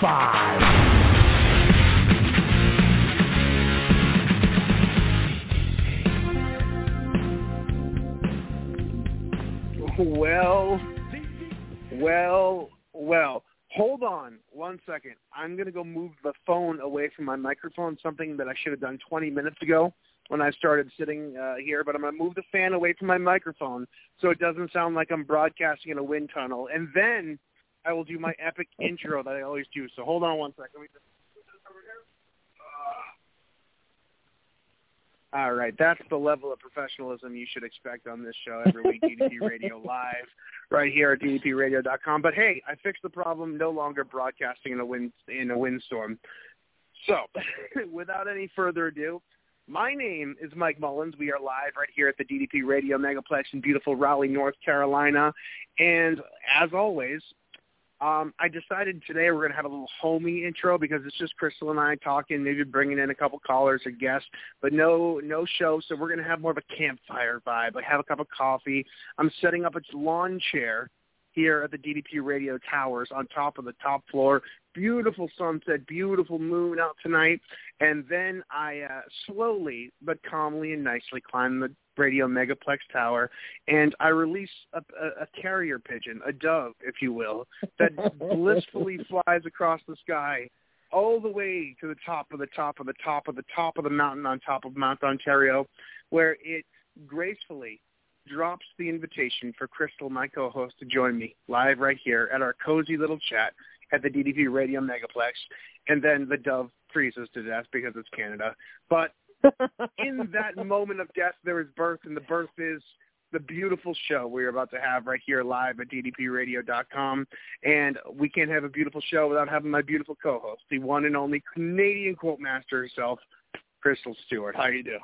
Five. Well, well, well. Hold on one second. I'm going to go move the phone away from my microphone, something that I should have done 20 minutes ago when I started sitting uh, here, but I'm going to move the fan away from my microphone so it doesn't sound like I'm broadcasting in a wind tunnel. And then I will do my epic intro that I always do. So hold on one second. Let me just uh, All right, that's the level of professionalism you should expect on this show every week, DDP Radio Live, right here at DDPRadio.com. But hey, I fixed the problem. No longer broadcasting in a wind in a windstorm. So, without any further ado, my name is Mike Mullins. We are live right here at the DDP Radio Megaplex in beautiful Raleigh, North Carolina. And as always, um, I decided today we're going to have a little homey intro because it's just Crystal and I talking, maybe bringing in a couple callers or guests, but no no show. So we're going to have more of a campfire vibe. Like have a cup of coffee. I'm setting up a lawn chair here at the DDP Radio Towers on top of the top floor. Beautiful sunset, beautiful moon out tonight. And then I uh, slowly but calmly and nicely climb the Radio Megaplex Tower, and I release a, a, a carrier pigeon, a dove, if you will, that blissfully flies across the sky all the way to the top of the top of the top of the top of the mountain on top of Mount Ontario, where it gracefully drops the invitation for Crystal, my co-host, to join me live right here at our cozy little chat at the DDP Radio Megaplex, and then the dove freezes to death because it's Canada. But in that moment of death, there is birth, and the birth is the beautiful show we're about to have right here live at ddpradio.com. And we can't have a beautiful show without having my beautiful co-host, the one and only Canadian quote master herself, Crystal Stewart. How you doing?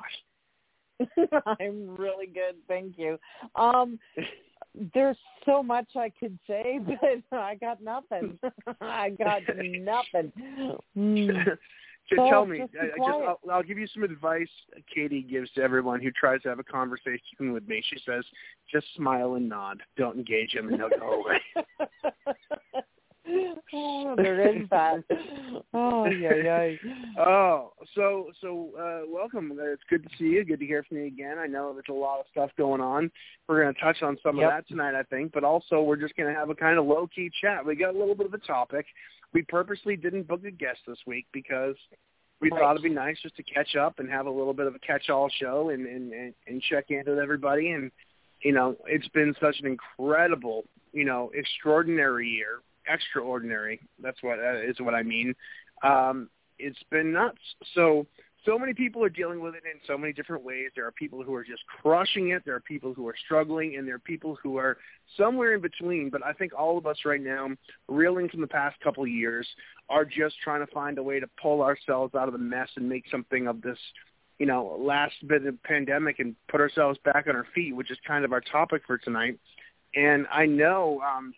I'm really good, thank you. Um, there's so much I could say, but I got nothing. I got nothing. Mm. So tell me, just I, I just, I'll, I'll give you some advice Katie gives to everyone who tries to have a conversation with me. She says, just smile and nod. Don't engage him, and he'll go away. Oh, there is that. Oh, yeah, yeah. Oh, so so uh, welcome. Uh, It's good to see you. Good to hear from you again. I know there's a lot of stuff going on. We're going to touch on some Yep. of that tonight, I think, but also we're just going to have a kind of low key chat. We got a little bit of a topic. We purposely didn't book a guest this week because we Right. thought it'd be nice just to catch up and have a little bit of a catch-all show and and and, and check in with everybody. And you know, it's been such an incredible, you know, extraordinary year. Extraordinary. That's what uh, is what I mean. Um, it's been nuts. So so many people are dealing with it in so many different ways. There are people who are just crushing it. There are people who are struggling, and there are people who are somewhere in between. But I think all of us right now, reeling from the past couple of years, are just trying to find a way to pull ourselves out of the mess and make something of this, you know, last bit of pandemic and put ourselves back on our feet, which is kind of our topic for tonight. And I know, um,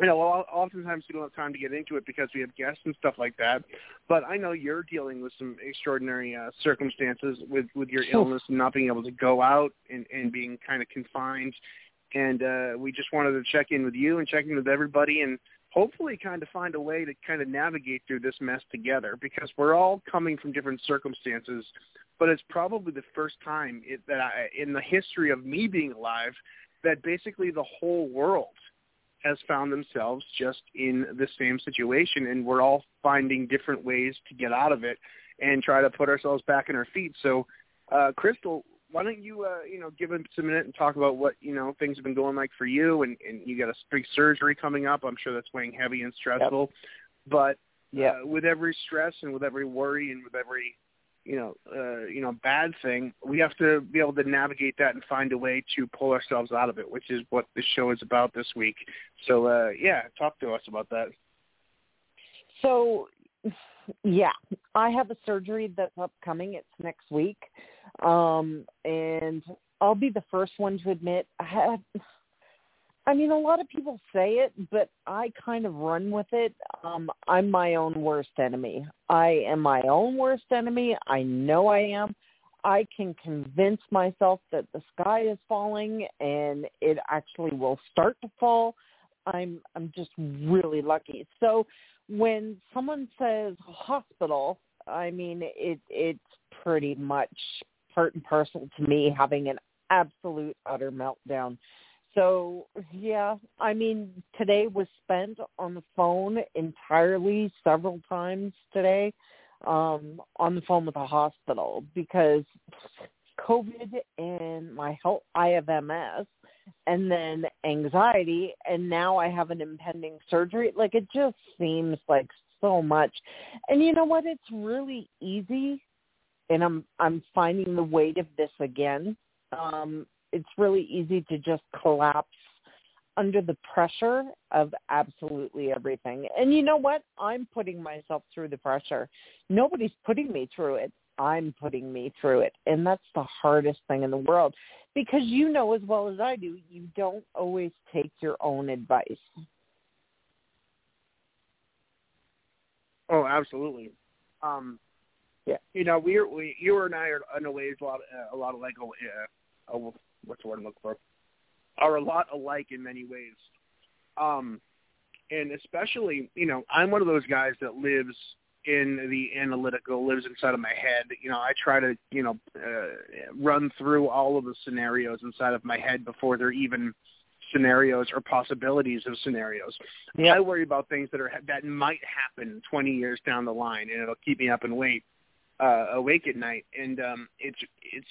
you know, well, oftentimes we don't have time to get into it because we have guests and stuff like that. But I know you're dealing with some extraordinary uh, circumstances with with your illness and not being able to go out and and being kind of confined. And uh, we just wanted to check in with you and check in with everybody and hopefully kind of find a way to kind of navigate through this mess together because we're all coming from different circumstances but it's probably the first time it, that I, in the history of me being alive that basically the whole world has found themselves just in the same situation and we're all finding different ways to get out of it and try to put ourselves back in our feet. So uh crystal why don't you uh you know give us a minute and talk about what you know things have been going like for you and and you got a big surgery coming up. I'm sure that's weighing heavy and stressful. Yep. but yeah uh, with every stress and with every worry and with every you know, uh, you know, bad thing. We have to be able to navigate that and find a way to pull ourselves out of it, which is what this show is about this week. So, uh, yeah, talk to us about that. So, yeah, I have a surgery that's upcoming. It's next week, um, and I'll be the first one to admit I have I mean, a lot of people say it, but I kind of run with it. Um, I'm my own worst enemy. I am my own worst enemy. I know I am. I can convince myself that the sky is falling and it actually will start to fall. I'm I'm just really lucky. So when someone says hospital, I mean it it's pretty much part and parcel to me having an absolute utter meltdown so yeah, I mean today was spent on the phone entirely several times today, um, on the phone with the hospital because COVID and my health I have MS and then anxiety and now I have an impending surgery. Like it just seems like so much. And you know what? It's really easy and I'm I'm finding the weight of this again. Um it's really easy to just collapse under the pressure of absolutely everything. And you know what? I'm putting myself through the pressure. Nobody's putting me through it. I'm putting me through it. And that's the hardest thing in the world because you know as well as I do, you don't always take your own advice. Oh, absolutely. Um, yeah. You know, we, we you and I are in a ways a lot uh, a lot of like a, a what's the word I'm looking for, are a lot alike in many ways. Um, and especially, you know, I'm one of those guys that lives in the analytical, lives inside of my head. You know, I try to, you know, uh, run through all of the scenarios inside of my head before they're even scenarios or possibilities of scenarios. Yeah. I worry about things that are that might happen 20 years down the line, and it'll keep me up and wait, uh, awake at night. And um, it's it's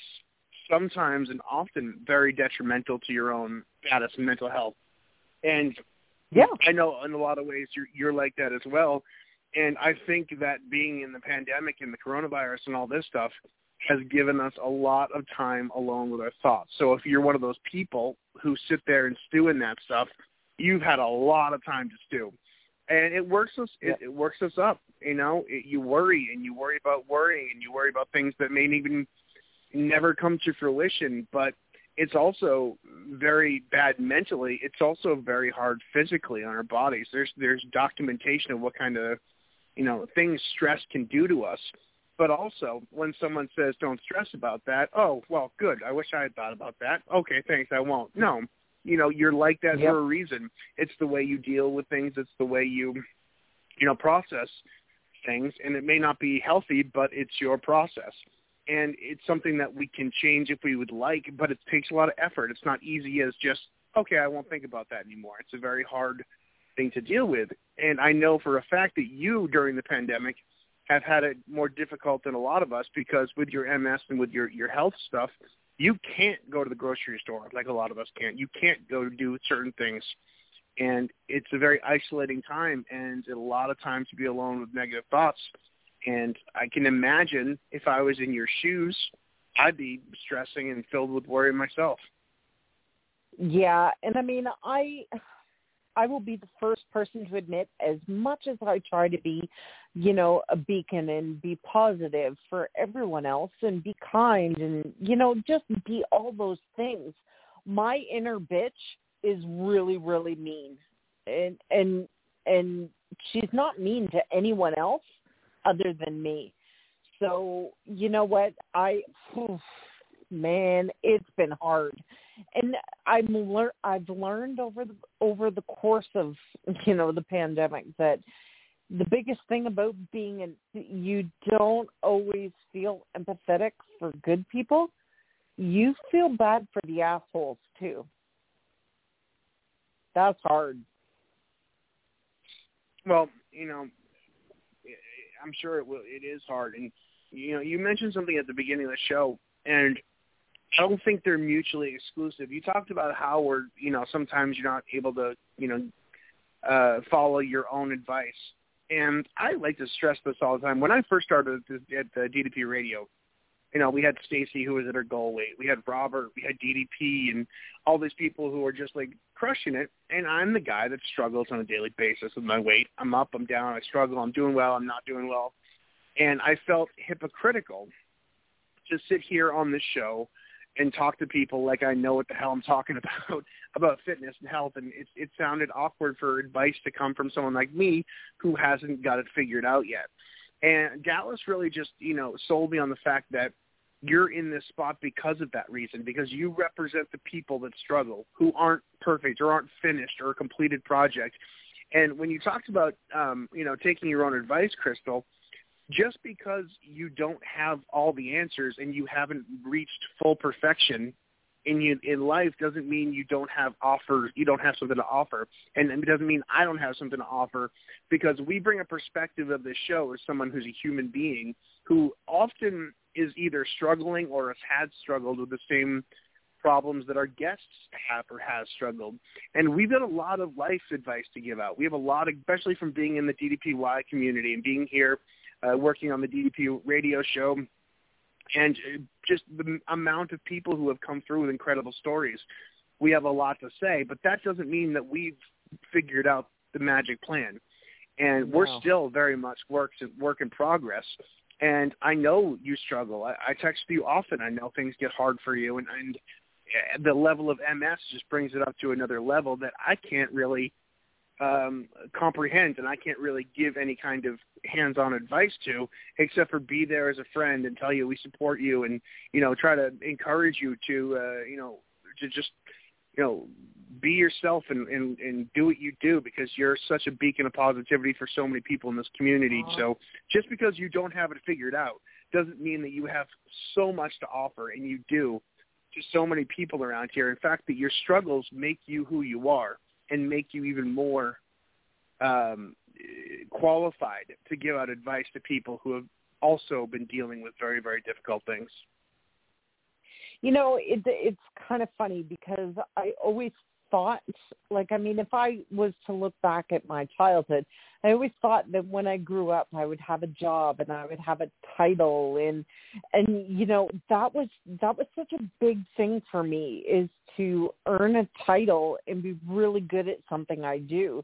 sometimes and often very detrimental to your own status and mental health. And yeah, I know in a lot of ways you're you're like that as well. And I think that being in the pandemic and the coronavirus and all this stuff has given us a lot of time alone with our thoughts. So if you're one of those people who sit there and stew in that stuff, you've had a lot of time to stew. And it works us it, it works us up. You know, it, you worry and you worry about worrying and you worry about things that may even never come to fruition, but it's also very bad mentally. It's also very hard physically on our bodies. There's there's documentation of what kind of you know things stress can do to us. But also, when someone says don't stress about that, oh well, good. I wish I had thought about that. Okay, thanks. I won't. No, you know you're like that yep. for a reason. It's the way you deal with things. It's the way you you know process things, and it may not be healthy, but it's your process and it's something that we can change if we would like, but it takes a lot of effort. It's not easy as just, okay, I won't think about that anymore. It's a very hard thing to deal with. And I know for a fact that you, during the pandemic, have had it more difficult than a lot of us because with your MS and with your, your health stuff, you can't go to the grocery store like a lot of us can't. You can't go do certain things. And it's a very isolating time and a lot of times to be alone with negative thoughts and I can imagine if I was in your shoes, I'd be stressing and filled with worry myself. Yeah, and I mean, I I will be the first person to admit as much as I try to be, you know, a beacon and be positive for everyone else and be kind and you know, just be all those things. My inner bitch is really really mean. And and and she's not mean to anyone else other than me. So, you know what? I, man, it's been hard. and I'm lear- I've learned over the over the course of you know the pandemic that the biggest thing about being an you don't always feel empathetic for good people. You feel bad for the assholes too. That's hard. Well, you know, I'm sure it will. It is hard, and you know, you mentioned something at the beginning of the show, and I don't think they're mutually exclusive. You talked about how we're, you know, sometimes you're not able to, you know, uh, follow your own advice, and I like to stress this all the time. When I first started at the, DDP Radio, you know, we had Stacy who was at her goal weight. We had Robert, we had DDP, and all these people who are just like crushing it. And I'm the guy that struggles on a daily basis with my weight. I'm up, I'm down, I struggle, I'm doing well, I'm not doing well. And I felt hypocritical to sit here on this show and talk to people like I know what the hell I'm talking about about fitness and health and it it sounded awkward for advice to come from someone like me who hasn't got it figured out yet. And Dallas really just, you know, sold me on the fact that you're in this spot because of that reason, because you represent the people that struggle, who aren't perfect or aren't finished or a completed project. And when you talked about, um, you know, taking your own advice, Crystal, just because you don't have all the answers and you haven't reached full perfection in you, in life doesn't mean you don't have offers you don't have something to offer and it doesn't mean i don't have something to offer because we bring a perspective of this show as someone who's a human being who often is either struggling or has had struggled with the same problems that our guests have or has struggled. And we've got a lot of life advice to give out. We have a lot, of, especially from being in the DDPY community and being here uh, working on the DDP radio show and uh, just the amount of people who have come through with incredible stories. We have a lot to say, but that doesn't mean that we've figured out the magic plan. And we're still very much works work in progress. And I know you struggle. I, I text you often. I know things get hard for you, and, and the level of MS just brings it up to another level that I can't really um, comprehend, and I can't really give any kind of hands-on advice to, except for be there as a friend and tell you we support you, and you know try to encourage you to uh, you know to just you know be yourself and, and and do what you do because you're such a beacon of positivity for so many people in this community. Aww. So just because you don't have it figured out doesn't mean that you have so much to offer, and you do to so many people around here. In fact, that your struggles make you who you are and make you even more um, qualified to give out advice to people who have also been dealing with very, very difficult things. You know, it, it's kind of funny because I always thought, like, I mean, if I was to look back at my childhood, I always thought that when I grew up, I would have a job and I would have a title, and and you know, that was that was such a big thing for me is to earn a title and be really good at something I do.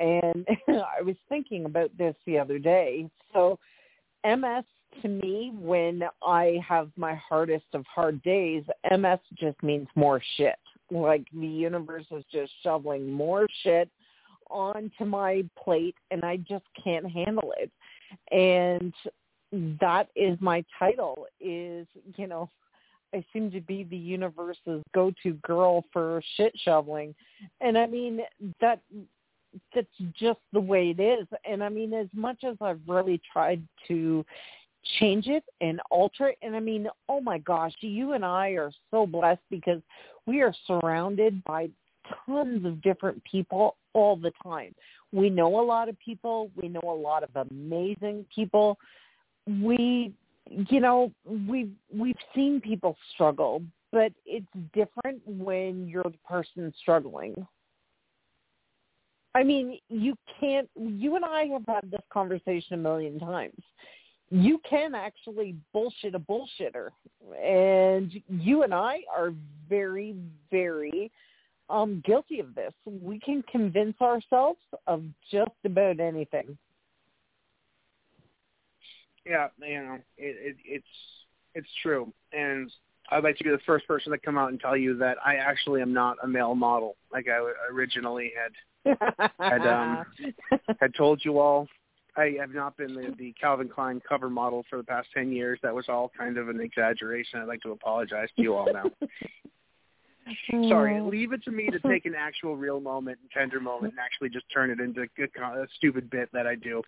And I was thinking about this the other day. So, MS to me, when I have my hardest of hard days, MS just means more shit like the universe is just shoveling more shit onto my plate and I just can't handle it. And that is my title is, you know, I seem to be the universe's go-to girl for shit shoveling. And I mean that that's just the way it is. And I mean as much as I've really tried to change it and alter it. And I mean, oh my gosh, you and I are so blessed because we are surrounded by tons of different people all the time. We know a lot of people. We know a lot of amazing people. We, you know, we've we've seen people struggle, but it's different when you're the person struggling. I mean, you can't. You and I have had this conversation a million times you can actually bullshit a bullshitter. And you and I are very, very um, guilty of this. We can convince ourselves of just about anything. Yeah, you know, it, it, it's it's true, and I'd like to be the first person to come out and tell you that I actually am not a male model like I originally had had um, had told you all. I have not been the, the Calvin Klein cover model for the past 10 years. That was all kind of an exaggeration. I'd like to apologize to you all now. Sorry, leave it to me to take an actual real moment and tender moment and actually just turn it into a, a stupid bit that I do,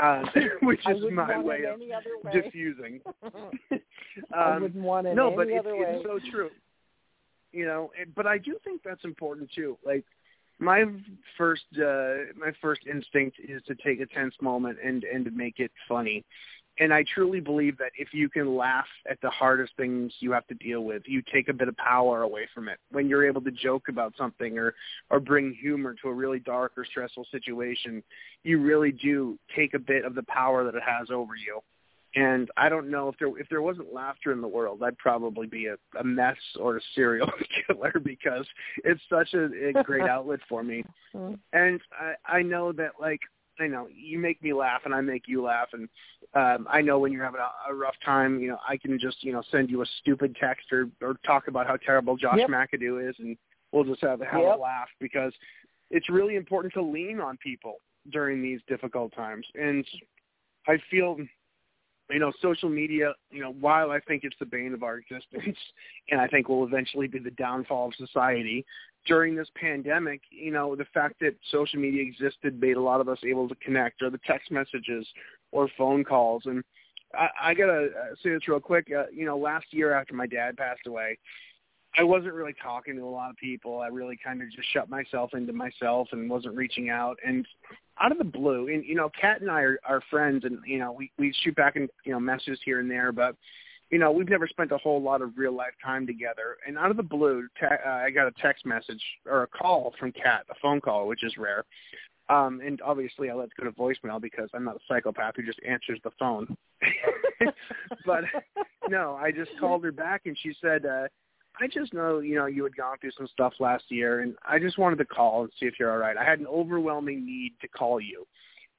uh, which is my way it of way. diffusing. I Um, wouldn't want it no, any but way. it's so true. You know, but I do think that's important too. Like my first uh my first instinct is to take a tense moment and and to make it funny. And I truly believe that if you can laugh at the hardest things you have to deal with, you take a bit of power away from it. When you're able to joke about something or or bring humor to a really dark or stressful situation, you really do take a bit of the power that it has over you and I don't know if there if there wasn't laughter in the world, I'd probably be a, a mess or a serial killer because it's such a, a great outlet for me. Mhm. And I I know that like I know you make me laugh and I make you laugh and um I know when you're having a, a rough time, you know, I can just, you know, send you a stupid text or or talk about how terrible Josh Yep. McAdoo is and we'll just have a have Yep. a laugh because it's really important to lean on people during these difficult times. And I feel you know, social media, you know, while I think it's the bane of our existence and I think will eventually be the downfall of society, during this pandemic, you know, the fact that social media existed made a lot of us able to connect or the text messages or phone calls. And I, I got to uh, say this real quick. Uh, you know, last year after my dad passed away, I wasn't really talking to a lot of people. I really kind of just shut myself into myself and wasn't reaching out. And out of the blue, and you know, Kat and I are, are friends, and you know, we we shoot back and you know messages here and there, but you know, we've never spent a whole lot of real life time together. And out of the blue, te- uh, I got a text message or a call from Kat, a phone call, which is rare. Um, and obviously, I let go to voicemail because I'm not a psychopath who just answers the phone. but no, I just called her back, and she said, uh, "I just know, you know, you had gone through some stuff last year, and I just wanted to call and see if you're all right. I had an overwhelming need to call you."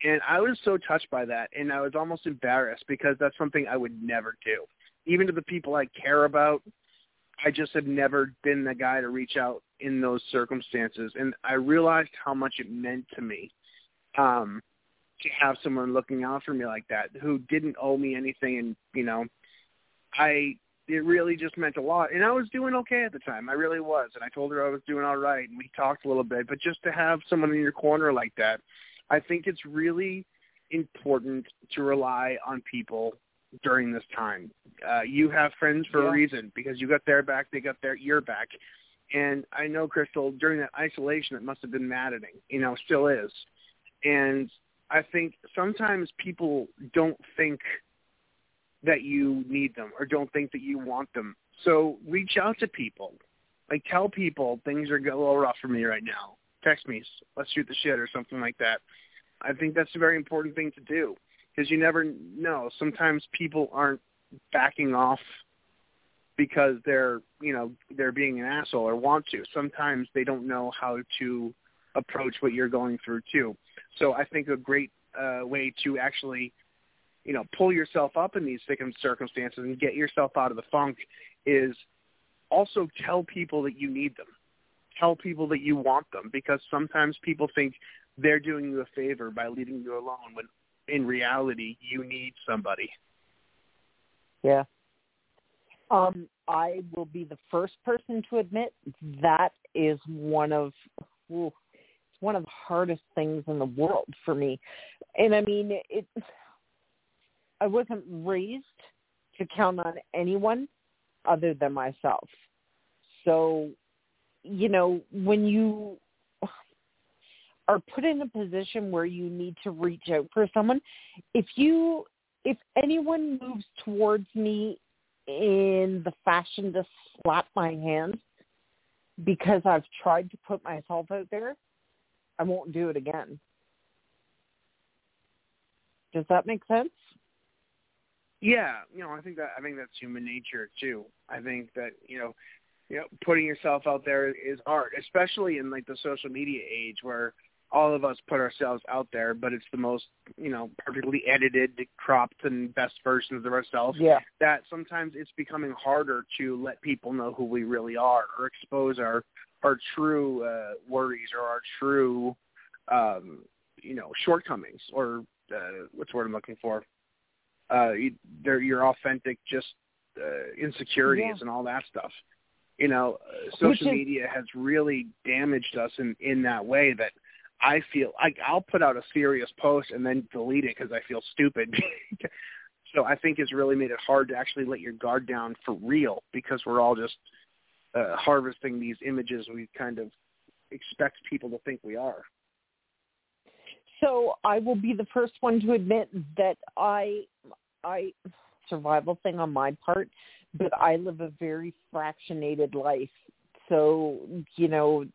And I was so touched by that, and I was almost embarrassed because that's something I would never do even to the people I care about, I just have never been the guy to reach out in those circumstances. And I realized how much it meant to me um, to have someone looking out for me like that who didn't owe me anything. And, you know, I, it really just meant a lot. And I was doing okay at the time. I really was. And I told her I was doing all right. And we talked a little bit. But just to have someone in your corner like that, I think it's really important to rely on people during this time. Uh, you have friends for Yeah. a reason because you got their back, they got their your back. And I know, Crystal, during that isolation, it must have been maddening. You know, still is. And I think sometimes people don't think that you need them or don't think that you want them. So reach out to people. Like tell people things are a little rough for me right now. Text me, let's shoot the shit or something like that. I think that's a very important thing to do because you never know. Sometimes people aren't backing off because they're, you know, they're being an asshole or want to. Sometimes they don't know how to approach what you're going through too. So I think a great uh, way to actually, you know, pull yourself up in these circum- circumstances and get yourself out of the funk is also tell people that you need them. Tell people that you want them because sometimes people think they're doing you a favor by leaving you alone when in reality you need somebody. Yeah. Um, I will be the first person to admit that is one of ooh, it's one of the hardest things in the world for me. And I mean it I wasn't raised to count on anyone other than myself. So, you know, when you are put in a position where you need to reach out for someone, if you if anyone moves towards me in the fashion to slap my hand because I've tried to put myself out there, I won't do it again. Does that make sense? Yeah, you know, I think that I think that's human nature too. I think that you know, you know, putting yourself out there is hard, especially in like the social media age where all of us put ourselves out there, but it's the most you know perfectly edited, cropped, and best versions of ourselves. Yeah. That sometimes it's becoming harder to let people know who we really are or expose our our true uh, worries or our true um, you know shortcomings or uh, what's the word I'm looking for uh, you, your authentic just uh, insecurities Yeah. and all that stuff. You know, uh, social is- media has really damaged us in in that way that I feel like I'll put out a serious post and then delete it because I feel stupid. so I think it's really made it hard to actually let your guard down for real because we're all just uh, harvesting these images we kind of expect people to think we are. So I will be the first one to admit that I, I survival thing on my part, but I live a very fractionated life. So you know,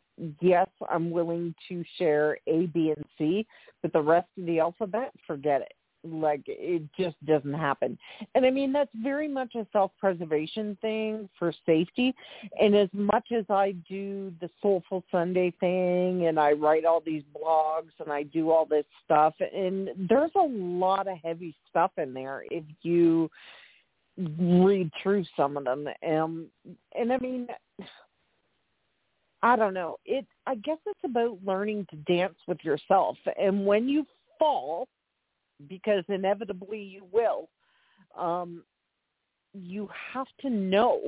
yes, I'm willing to share A, B, and C, but the rest of the alphabet, forget it. Like it just doesn't happen. And I mean that's very much a self-preservation thing for safety. And as much as I do the Soulful Sunday thing and I write all these blogs and I do all this stuff and there's a lot of heavy stuff in there if you read through some of them. Um and I mean I don't know. It I guess it's about learning to dance with yourself. And when you fall, because inevitably you will, um, you have to know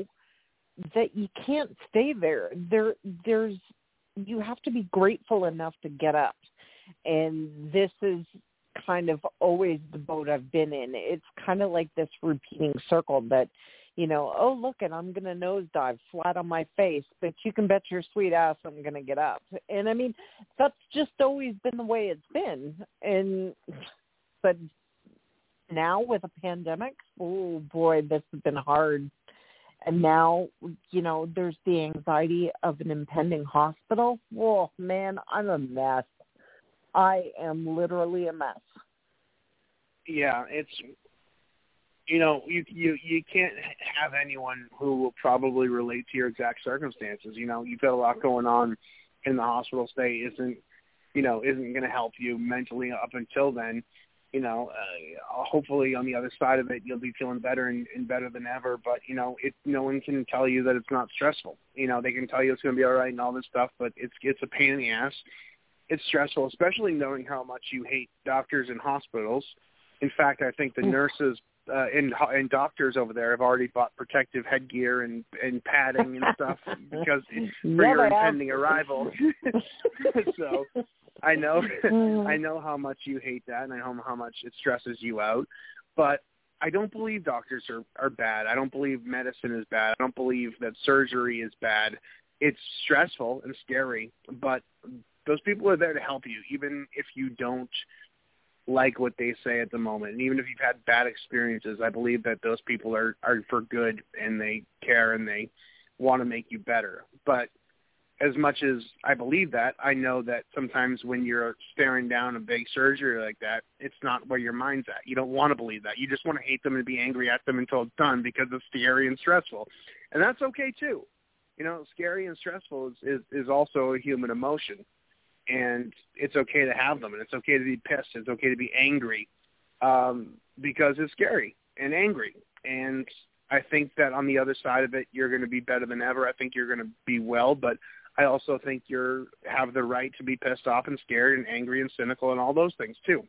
that you can't stay there. There there's you have to be grateful enough to get up. And this is kind of always the boat I've been in. It's kind of like this repeating circle that, you know, oh look and I'm gonna nosedive flat on my face, but you can bet your sweet ass I'm gonna get up. And I mean, that's just always been the way it's been. And but now with a pandemic, oh boy, this has been hard. And now, you know, there's the anxiety of an impending hospital. Oh man, I'm a mess. I am literally a mess. Yeah, it's you know you you you can't have anyone who will probably relate to your exact circumstances. You know, you've got a lot going on in the hospital stay isn't you know isn't going to help you mentally up until then you know, uh, hopefully on the other side of it, you'll be feeling better and, and better than ever. But you know, it no one can tell you that it's not stressful. You know, they can tell you it's going to be all right and all this stuff, but it's it's a pain in the ass. It's stressful, especially knowing how much you hate doctors and hospitals. In fact, I think the nurses uh, and and doctors over there have already bought protective headgear and and padding and stuff because for Yeah, your impending arrival. so I know I mm. know how much you hate that and I know how much it stresses you out. But I don't believe doctors are, are bad. I don't believe medicine is bad. I don't believe that surgery is bad. It's stressful and scary, but those people are there to help you, even if you don't like what they say at the moment. And even if you've had bad experiences, I believe that those people are, are for good and they care and they want to make you better. But as much as I believe that, I know that sometimes when you're staring down a big surgery like that, it's not where your mind's at. You don't want to believe that. You just want to hate them and be angry at them until it's done because it's scary and stressful. And that's okay too. You know, scary and stressful is, is, is also a human emotion. And it's okay to have them and it's okay to be pissed. It's okay to be angry um, because it's scary and angry. And I think that on the other side of it, you're going to be better than ever. I think you're going to be well, but I also think you're have the right to be pissed off and scared and angry and cynical and all those things too,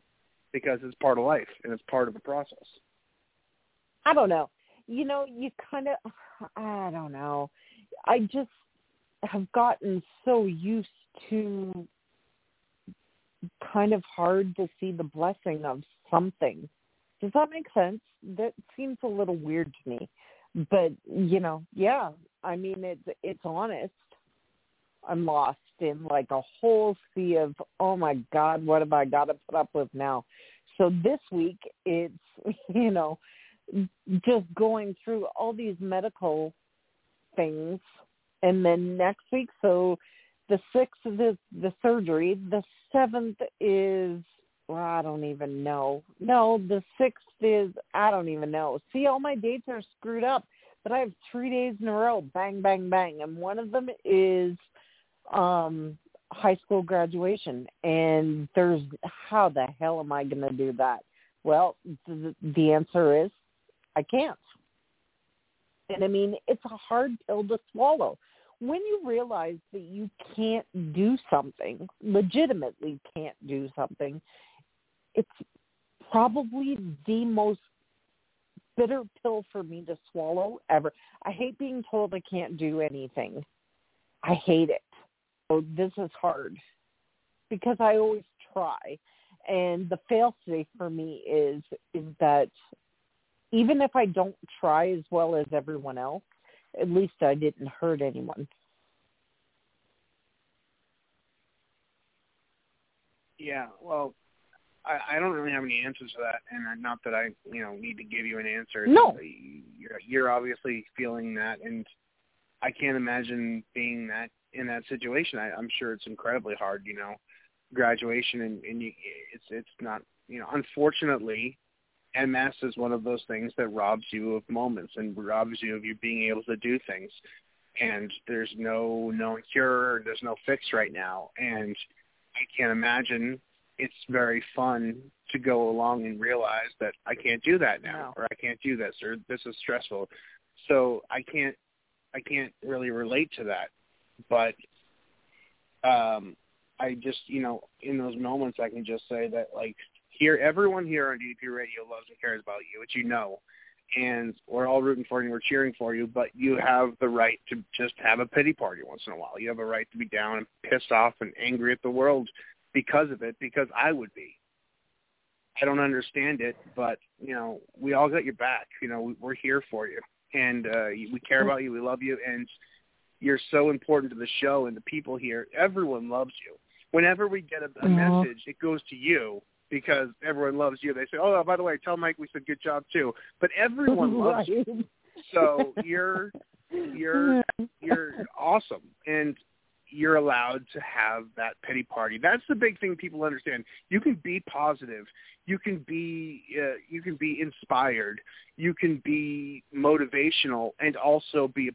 because it's part of life and it's part of the process. I don't know. You know, you kind of, I don't know. I just have gotten so used to kind of hard to see the blessing of something. Does that make sense? That seems a little weird to me. But, you know, yeah, I mean, it's, it's honest. I'm lost in like a whole sea of, oh my God, what have I got to put up with now? So this week, it's, you know, just going through all these medical things. And then next week, so the sixth is the, surgery. The seventh is, well, I don't even know. No, the sixth is, I don't even know. See, all my dates are screwed up, but I have three days in a row, bang, bang, bang. And one of them is um high school graduation and there's how the hell am I going to do that? Well, the, the answer is I can't. And I mean, it's a hard pill to swallow. When you realize that you can't do something, legitimately can't do something, it's probably the most bitter pill for me to swallow ever. I hate being told I can't do anything. I hate it. This is hard because I always try. And the fail safe for me is is that even if I don't try as well as everyone else, at least I didn't hurt anyone. Yeah, well, I, I don't really have any answers to that, and not that I, you know, need to give you an answer. No. Uh, you're, you're obviously feeling that, and I can't imagine being that in that situation. I, I'm sure it's incredibly hard, you know, graduation, and, and you, it's it's not, you know, unfortunately, MS is one of those things that robs you of moments and robs you of you being able to do things. And there's no known cure, there's no fix right now, and I can't imagine it's very fun to go along and realize that I can't do that now, No. or I can't do this, or this is stressful. So I can't, I can't really relate to that. But um, I just, you know, in those moments, I can just say that, like, here, everyone here on DDP Radio loves and cares about you, which you know, and we're all rooting for you, we're cheering for you. But you have the right to just have a pity party once in a while. You have a right to be down and pissed off and angry at the world because of it, because I would be. I don't understand it, but you know, we all got your back. You know, we- we're here for you, and uh, we care about you. We love you, and you're so important to the show and the people here. Everyone loves you. Whenever we get a, a message, it goes to you because everyone loves you. They say, "Oh, by the way, tell Mike we said good job too." But everyone loves you, so you're you're you're awesome and you're allowed to have that pity party that's the big thing people understand you can be positive you can be uh, you can be inspired you can be motivational and also be a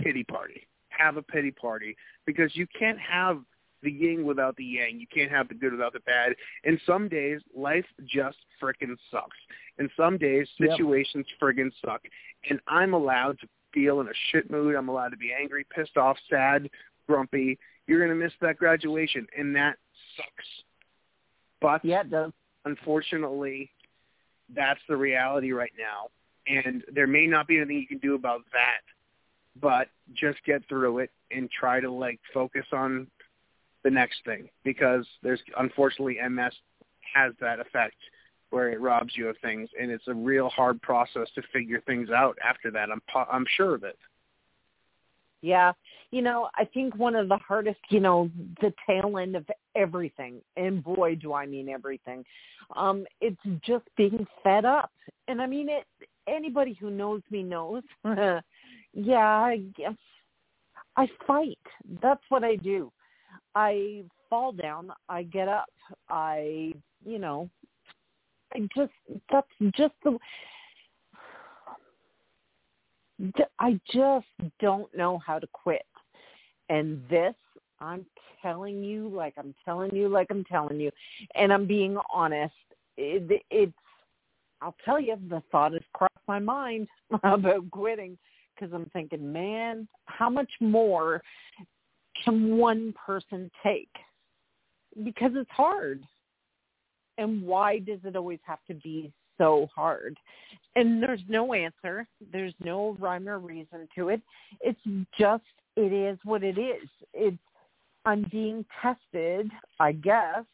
pity party. Have a pity party. Because you can't have the yin without the yang. You can't have the good without the bad. And some days life just frickin' sucks. And some days Yep. situations friggin' suck. And i'm allowed to feel in a shit mood. I'm allowed to be angry pissed off sad grumpy. You're going to miss that graduation and that sucks. But Yeah, it does. unfortunately, that's the reality right now. And there may not be anything you can do about that, but just get through it and try to like focus on the next thing because there's unfortunately MS has that effect where it robs you of things and it's a real hard process to figure things out after that. I'm I'm sure of it. Yeah. You know, I think one of the hardest, you know, the tail end of everything, and boy, do I mean everything, um, it's just being fed up. And I mean it, anybody who knows me knows, yeah, I guess I fight. That's what I do. I fall down, I get up, I, you know, I just, that's just the, I just don't know how to quit. And this, I'm telling you, like I'm telling you, like I'm telling you, and I'm being honest. It, it's, I'll tell you, the thought has crossed my mind about quitting because I'm thinking, man, how much more can one person take? Because it's hard. And why does it always have to be so hard? and there's no answer. There's no rhyme or reason to it. It's just it is what it is. It's I'm being tested, I guess,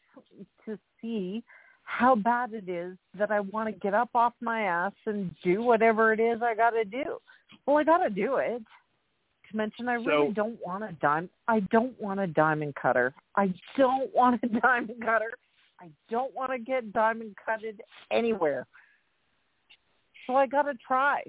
to see how bad it is that I want to get up off my ass and do whatever it is I got to do. Well, I got to do it. To mention, I really So- don't want a dime. I don't want a diamond cutter. I don't want a diamond cutter. I don't want to get diamond cutted anywhere. So I got to try.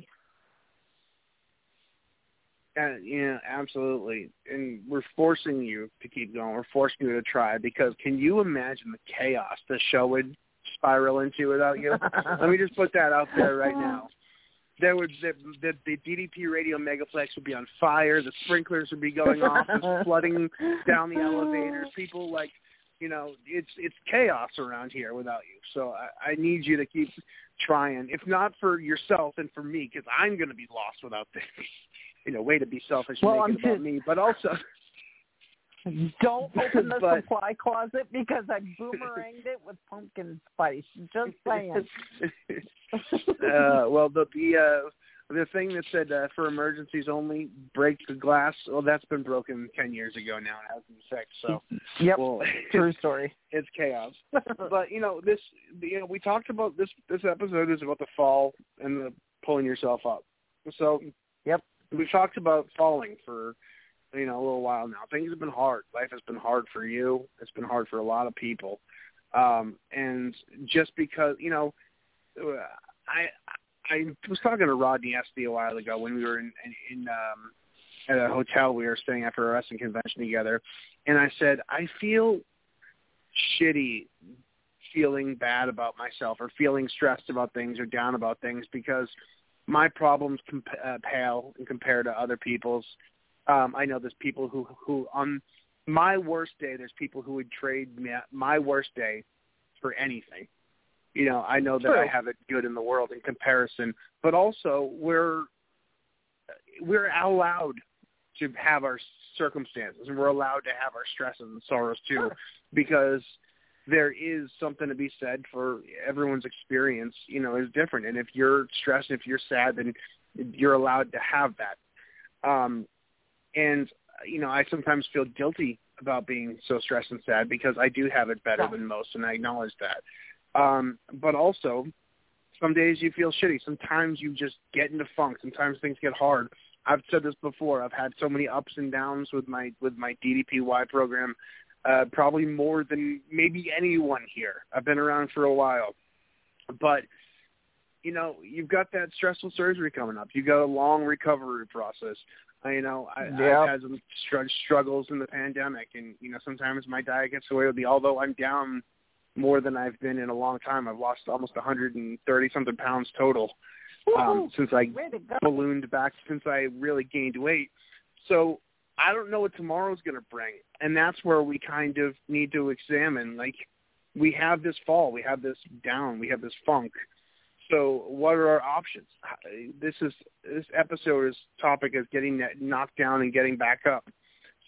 Uh, yeah, absolutely. And we're forcing you to keep going. We're forcing you to try because can you imagine the chaos the show would spiral into without you? Let me just put that out there right now. There would the, the, the DDP radio megaplex would be on fire. The sprinklers would be going off. There's flooding down the elevators. People like, you know, it's it's chaos around here without you. So I, I need you to keep trying. If not for yourself and for me, because I'm going to be lost without this. You know, way to be selfish and Well, make I'm about just- me, but also Don't open the But- supply closet because I boomeranged it with pumpkin spice. Just saying. uh, well, the the uh, the thing that said uh, for emergencies only, break the glass. Well, that's been broken ten years ago now and hasn't been fixed. So, Yep. well, True story. it's chaos. but you know, this you know, we talked about this. This episode is about the fall and the pulling yourself up. So, Yep. we've talked about falling for you know a little while now. Things have been hard. Life has been hard for you. It's been hard for a lot of people. Um, and just because you know, uh, I I was talking to Rodney Esty a while ago when we were in in, in um, at a hotel we were staying after a wrestling convention together, and I said I feel shitty feeling bad about myself or feeling stressed about things or down about things because my problems comp- uh, pale and compared to other people's. Um, I know there's people who who on my worst day, there's people who would trade me, my worst day for anything. You know, I know that I have it good in the world in comparison, but also we're we're allowed to have our circumstances and we're allowed to have our stresses and sorrows too Sure. because there is something to be said for everyone's experience, you know, is different. And if you're stressed, if you're sad, then you're allowed to have that. Um, and you know, I sometimes feel guilty about being so stressed and sad because I do have it better Yeah. than most, and I acknowledge that. Um, but also, some days you feel shitty. Sometimes you just get into funk. Sometimes things get hard. I've said this before. I've had so many ups and downs with my with my DDPY program, uh, probably more than maybe anyone here. I've been around for a while, but you know, you've got that stressful surgery coming up. You got a long recovery process. I, you know, I, Yep. I've had some str- struggles in the pandemic, and you know, sometimes my diet gets away with me. Although I'm down more than I've been in a long time, I've lost almost 130 something pounds total um, since I Way to go. ballooned back since I really gained weight. So I don't know what tomorrow's going to bring, and that's where we kind of need to examine. Like we have this fall, we have this down, we have this funk. So what are our options? This is this episode's topic is getting that knocked down and getting back up.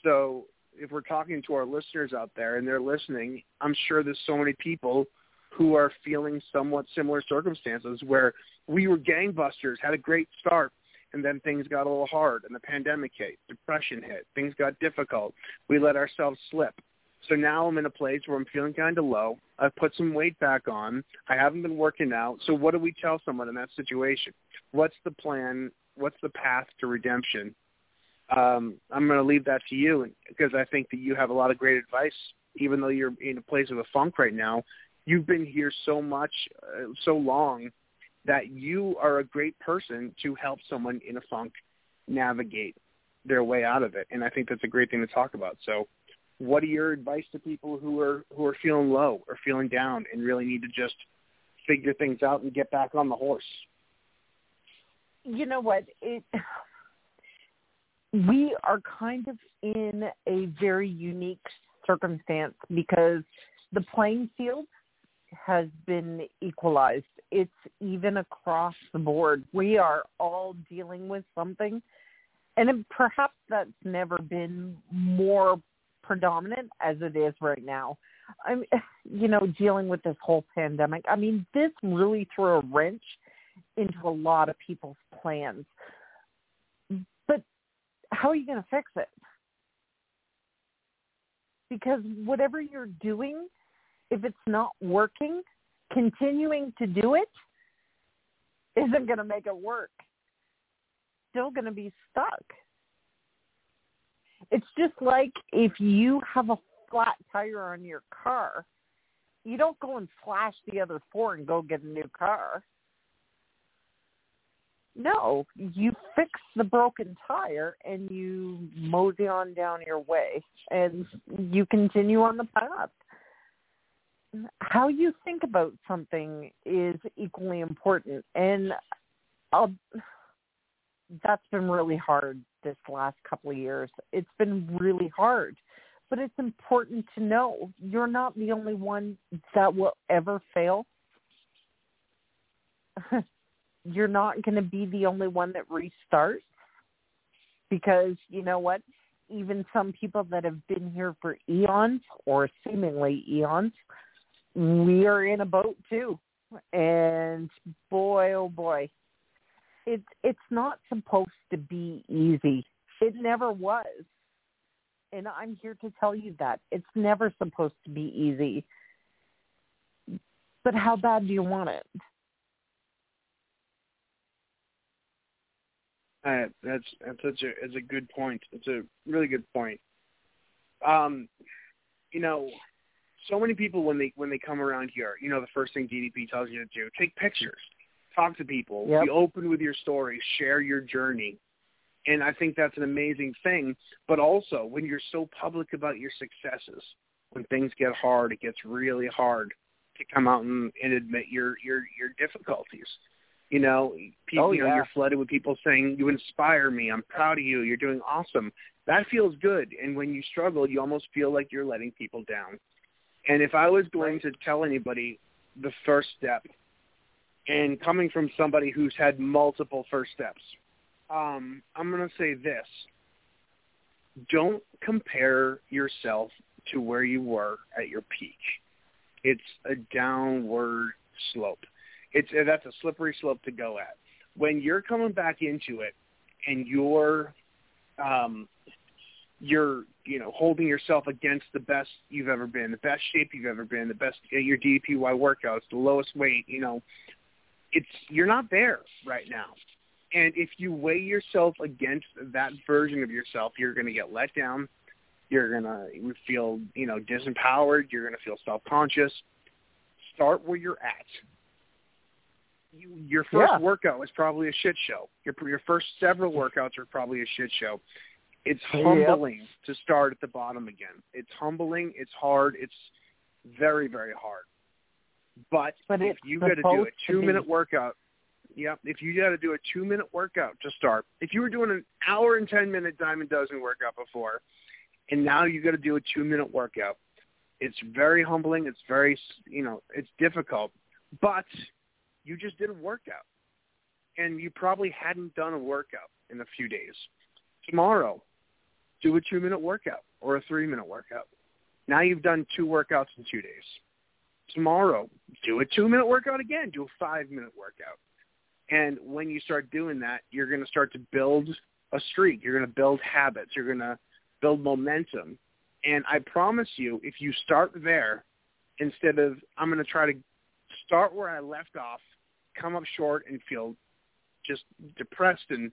So if we're talking to our listeners out there and they're listening, I'm sure there's so many people who are feeling somewhat similar circumstances where we were gangbusters, had a great start, and then things got a little hard, and the pandemic hit, depression hit, things got difficult. We let ourselves slip. So now I'm in a place where I'm feeling kind of low. I've put some weight back on. I haven't been working out. So what do we tell someone in that situation? What's the plan? What's the path to redemption? Um, I'm going to leave that to you because I think that you have a lot of great advice. Even though you're in a place of a funk right now, you've been here so much, uh, so long that you are a great person to help someone in a funk navigate their way out of it. And I think that's a great thing to talk about. So what are your advice to people who are who are feeling low or feeling down and really need to just figure things out and get back on the horse? you know what? It we are kind of in a very unique circumstance because the playing field has been equalized. It's even across the board. We are all dealing with something and perhaps that's never been more predominant as it is right now i'm you know dealing with this whole pandemic i mean this really threw a wrench into a lot of people's plans. But how are you going to fix it? Because whatever you're doing, if it's not working, continuing to do it isn't going to make it work. Still going to be stuck. It's just like if you have a flat tire on your car, you don't go and slash the other four and go get a new car. No, you fix the broken tire and you mosey on down your way and you continue on the path. How you think about something is equally important and I'll, that's been really hard this last couple of years. It's been really hard. But it's important to know you're not the only one that will ever fail you're not going to be the only one that restarts because you know what even some people that have been here for eons or seemingly eons, we are in a boat too. And boy, oh boy, it's it's not supposed to be easy. It never was. And I'm here to tell you that. It's never supposed to be easy. But how bad do you want it? Uh, that's that's such a it's a good point. It's a really good point. Um, you know, so many people when they when they come around here, you know, the first thing DDP tells you to do: take pictures, talk to people, Yep. be open with your story, share your journey. And I think that's an amazing thing. But also, when you're so public about your successes, when things get hard, it gets really hard to come out and, and admit your your your difficulties. You know, people, Oh, you know, yeah. you're flooded with people saying, "You inspire me. I'm proud of you. You're doing awesome." That feels good. And when you struggle, you almost feel like you're letting people down. And if I was going to tell anybody the first step, and coming from somebody who's had multiple first steps, um, I'm going to say this. Don't compare yourself to where you were at your peak. It's a downward slope. It's that's a slippery slope to go at. When you're coming back into it and you're um you're you know holding yourself against the best you've ever been, the best shape you've ever been, the best uh, your DDPY workouts, the lowest weight, you know, it's you're not there right now. And if you weigh yourself against that version of yourself, you're going to get let down. You're going to feel, you know, disempowered. You're going to feel self-conscious. Start where you're at. You, your first Yeah. workout was probably a shit show. Your your first several workouts are probably a shit show. It's Yep. humbling to start at the bottom again. It's humbling. It's hard. It's very very hard. But, But if you got to do a two be. minute workout, yeah, if you got to do a two minute workout to start, if you were doing an hour and ten minute diamond dozen workout before, and now you got to do a two minute workout, it's very humbling. It's very you know it's difficult, but you just did a workout, and you probably hadn't done a workout in a few days. Tomorrow, do a two minute workout or a three minute workout. Now you've done two workouts in two days. Tomorrow, do a two minute workout again. Do a five minute workout. And when you start doing that, you're going to start to build a streak. You're going to build habits. You're going to build momentum. And I promise you, if you start there, instead of I'm going to try to start where I left off, come up short and feel just depressed and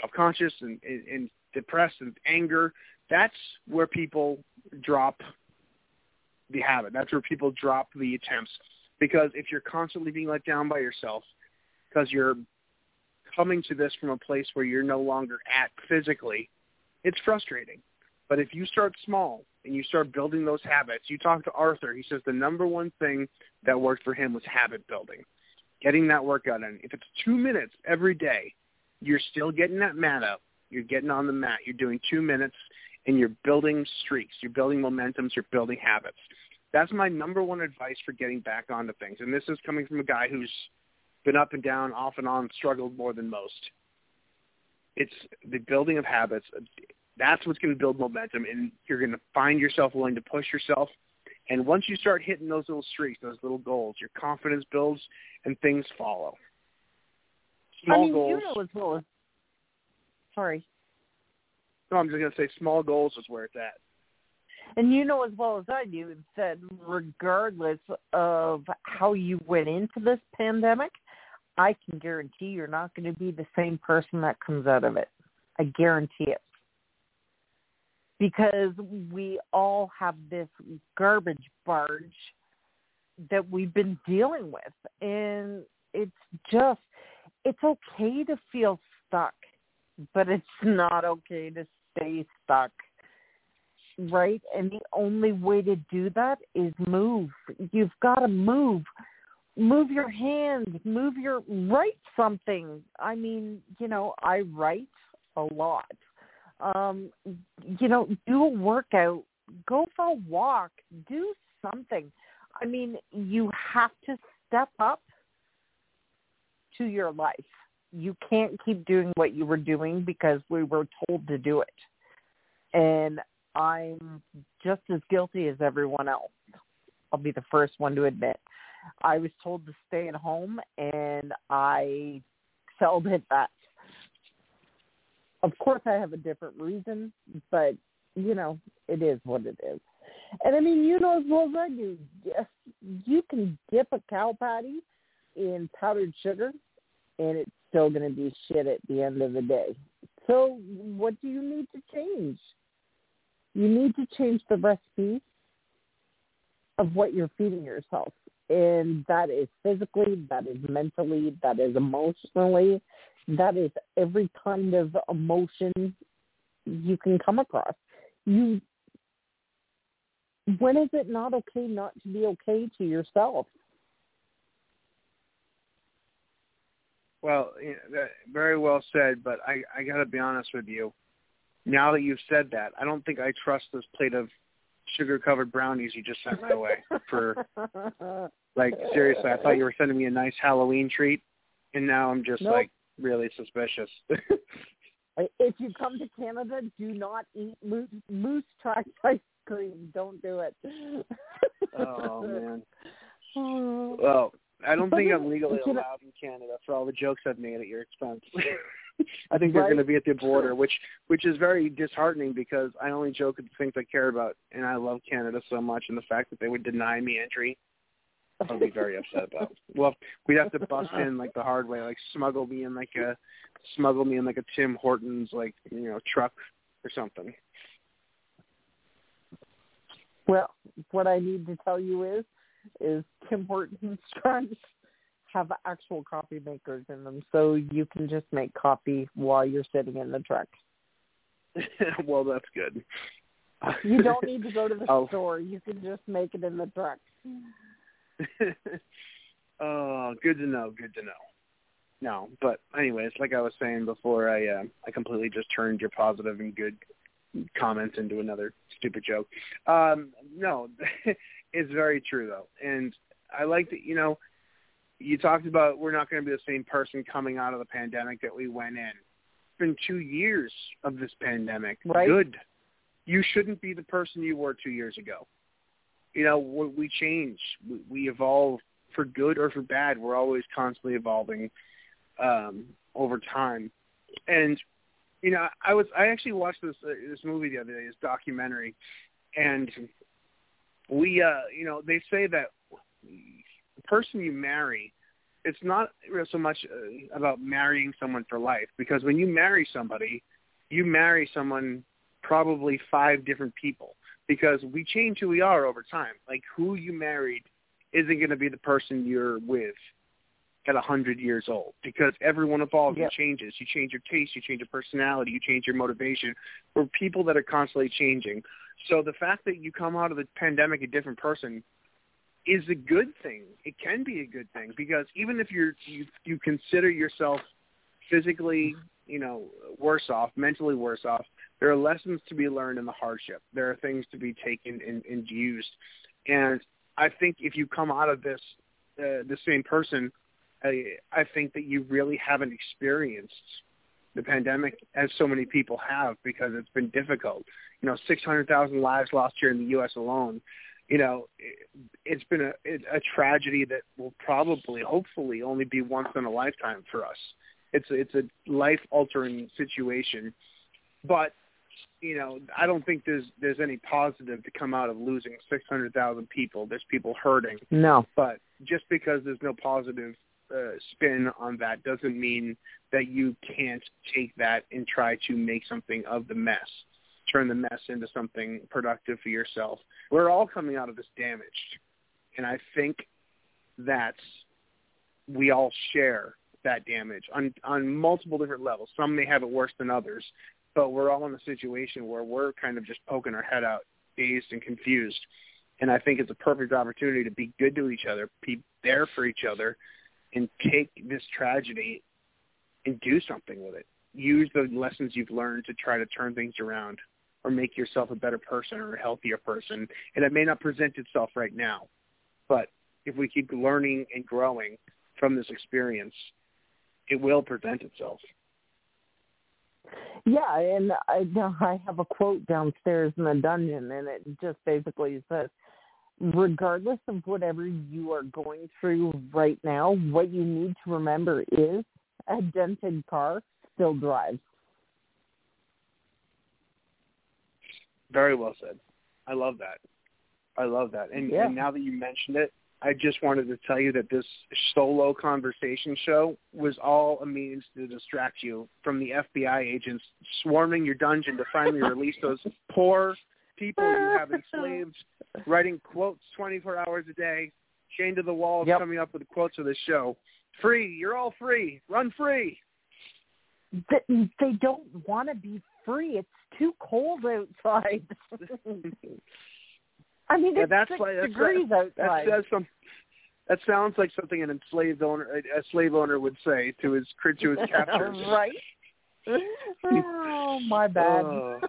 self-conscious and, and, and depressed and anger, that's where people drop the habit. That's where people drop the attempts. Because if you're constantly being let down by yourself, because you're coming to this from a place where you're no longer at physically, it's frustrating. But if you start small and you start building those habits, you talk to Arthur, he says the number one thing that worked for him was habit building, getting that workout in. If it's two minutes every day, you're still getting that mat up. You're getting on the mat. You're doing two minutes, and you're building streaks. You're building momentums. You're building habits. That's my number one advice for getting back onto things. And this is coming from a guy who's been up and down, off and on, struggled more than most. It's the building of habits. That's what's going to build momentum, and you're going to find yourself willing to push yourself. And once you start hitting those little streaks, those little goals, your confidence builds, and things follow. Small I mean, goals. you know as well as sorry, No, I'm just going to say small goals is where it's at. And you know as well as I do that regardless of how you went into this pandemic, I can guarantee you're not going to be the same person that comes out of it. I guarantee it. Because we all have this garbage barge that we've been dealing with. And it's just, it's okay to feel stuck, but it's not okay to stay stuck. Right? And the only way to do that is move. You've got to move. Move your hands, move your, write something. I mean, you know, I write a lot. Um, you know, do a workout, go for a walk, do something. I mean, you have to step up to your life. You can't keep doing what you were doing because we were told to do it. and I'm just as guilty as everyone else. I'll be the first one to admit. I was told to stay at home, and I excelled at that. Of course, I have a different reason, but you know, it is what it is. And I mean, you know as well as I do, yes, you can dip a cow patty in powdered sugar, and it's still going to be shit at the end of the day. So, what do you need to change? You need to change the recipe of what you're feeding yourself. And that is physically, that is mentally, that is emotionally, that is every kind of emotion you can come across. You when is it not okay not to be okay to yourself? Well, very well said, but I I got to be honest with you. Now that you've said that, I don't think I trust this plate of sugar-covered brownies you just sent my way. For like seriously, I thought you were sending me a nice Halloween treat, and now I'm just Nope. like really suspicious. if you come to Canada, do not eat moose, moose tracks ice cream. Don't do it. oh man. Oh. Well, I don't think I'm legally allowed in Canada for all the jokes I've made at your expense. I think they're Right? going to be at the border, which which is very disheartening because I only joke at the things I care about, and I love Canada so much, and the fact that they would deny me entry, I'll be very upset about. Well, we'd have to bust in like the hard way, like smuggle me in like a smuggle me in like a Tim Hortons like you know truck or something. Well, what I need to tell you is, is Tim Hortons trucks have actual coffee makers in them, so you can just make coffee while you're sitting in the truck. well, that's good. You don't need to go to the Oh. store. You can just make it in the truck. oh, good to know. Good to know. No, but anyways, like I was saying before, I uh, I completely just turned your positive and good comments into another stupid joke. Um, no, it's very true though, and I like that. You know, you talked about we're not going to be the same person coming out of the pandemic that we went in. It's been two years of this pandemic. Right. Good. You shouldn't be the person you were two years ago you know we, change we, we evolve for good or for bad we're always constantly evolving um over time and you know i was i actually watched this uh, this movie the other day this documentary and we uh you know they say that the person you marry it's not so much uh, about marrying someone for life because when you marry somebody you marry someone probably five different people because we change who we are over time. Like who you married isn't going to be the person you're with at a hundred years old because everyone evolves Yep. and changes. You change your taste, you change your personality, you change your motivation. We're people that are constantly changing. So the fact that you come out of the pandemic a different person is a good thing. It can be a good thing because even if you're you, you consider yourself physically, you know, worse off, mentally worse off, there are lessons to be learned in the hardship. There are things to be taken and, and used. And I think if you come out of this uh, the same person, I, I think that you really haven't experienced the pandemic as so many people have because it's been difficult. You know, 600,000 lives lost here in the U.S. alone. You know, it, it's been a, it, a tragedy that will probably, hopefully, only be once in a lifetime for us. It's a, it's a life altering situation, but you know, I don't think there's there's any positive to come out of losing 600,000 people. There's people hurting, No. but just because there's no positive uh, spin on that doesn't mean that you can't take that and try to make something of the mess, turn the mess into something productive for yourself. We're all coming out of this damaged, and I think that we all share that damage on on multiple different levels. Some may have it worse than others, but we're all in a situation where we're kind of just poking our head out, dazed and confused. And I think it's a perfect opportunity to be good to each other, be there for each other, and take this tragedy and do something with it. Use the lessons you've learned to try to turn things around or make yourself a better person or a healthier person. And it may not present itself right now, but if we keep learning and growing from this experience, it will present itself. Yeah, and I I have a quote downstairs in the dungeon, and it just basically says, regardless of whatever you are going through right now, what you need to remember is a dented car still drives. Very well said. I love that. I love that. And, Yeah. and now that you mentioned it, I just wanted to tell you that this solo conversation show was all a means to distract you from the FBI agents swarming your dungeon to finally release those poor people you have enslaved, writing quotes 24 hours a day, chained to the wall, Yep. coming up with quotes of the show. Free, you're all free. Run free. They, they don't want to be free. It's too cold outside. I mean, Yeah, it's that's six like- that's- degrees That outside. says some. That sounds like something an enslaved owner, a slave owner, would say to his to his captors. right? Oh, my bad.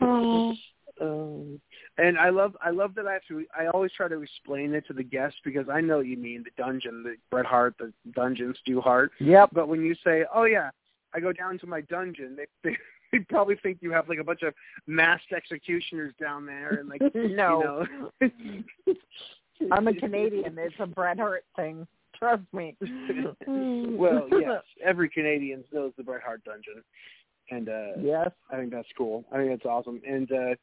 Oh. Um, and I love I love that I have to I always try to explain it to the guests because I know what you mean the dungeon the Bret Hart the dungeon Stu Hart yep. but when you say oh yeah I go down to my dungeon they they, they probably think you have like a bunch of masked executioners down there and like no, you know I'm a Canadian. It's a Bret Hart thing. Trust me. well yes every Canadian knows the Bret Hart dungeon and uh yes. I think that's cool. I think that's awesome, and uh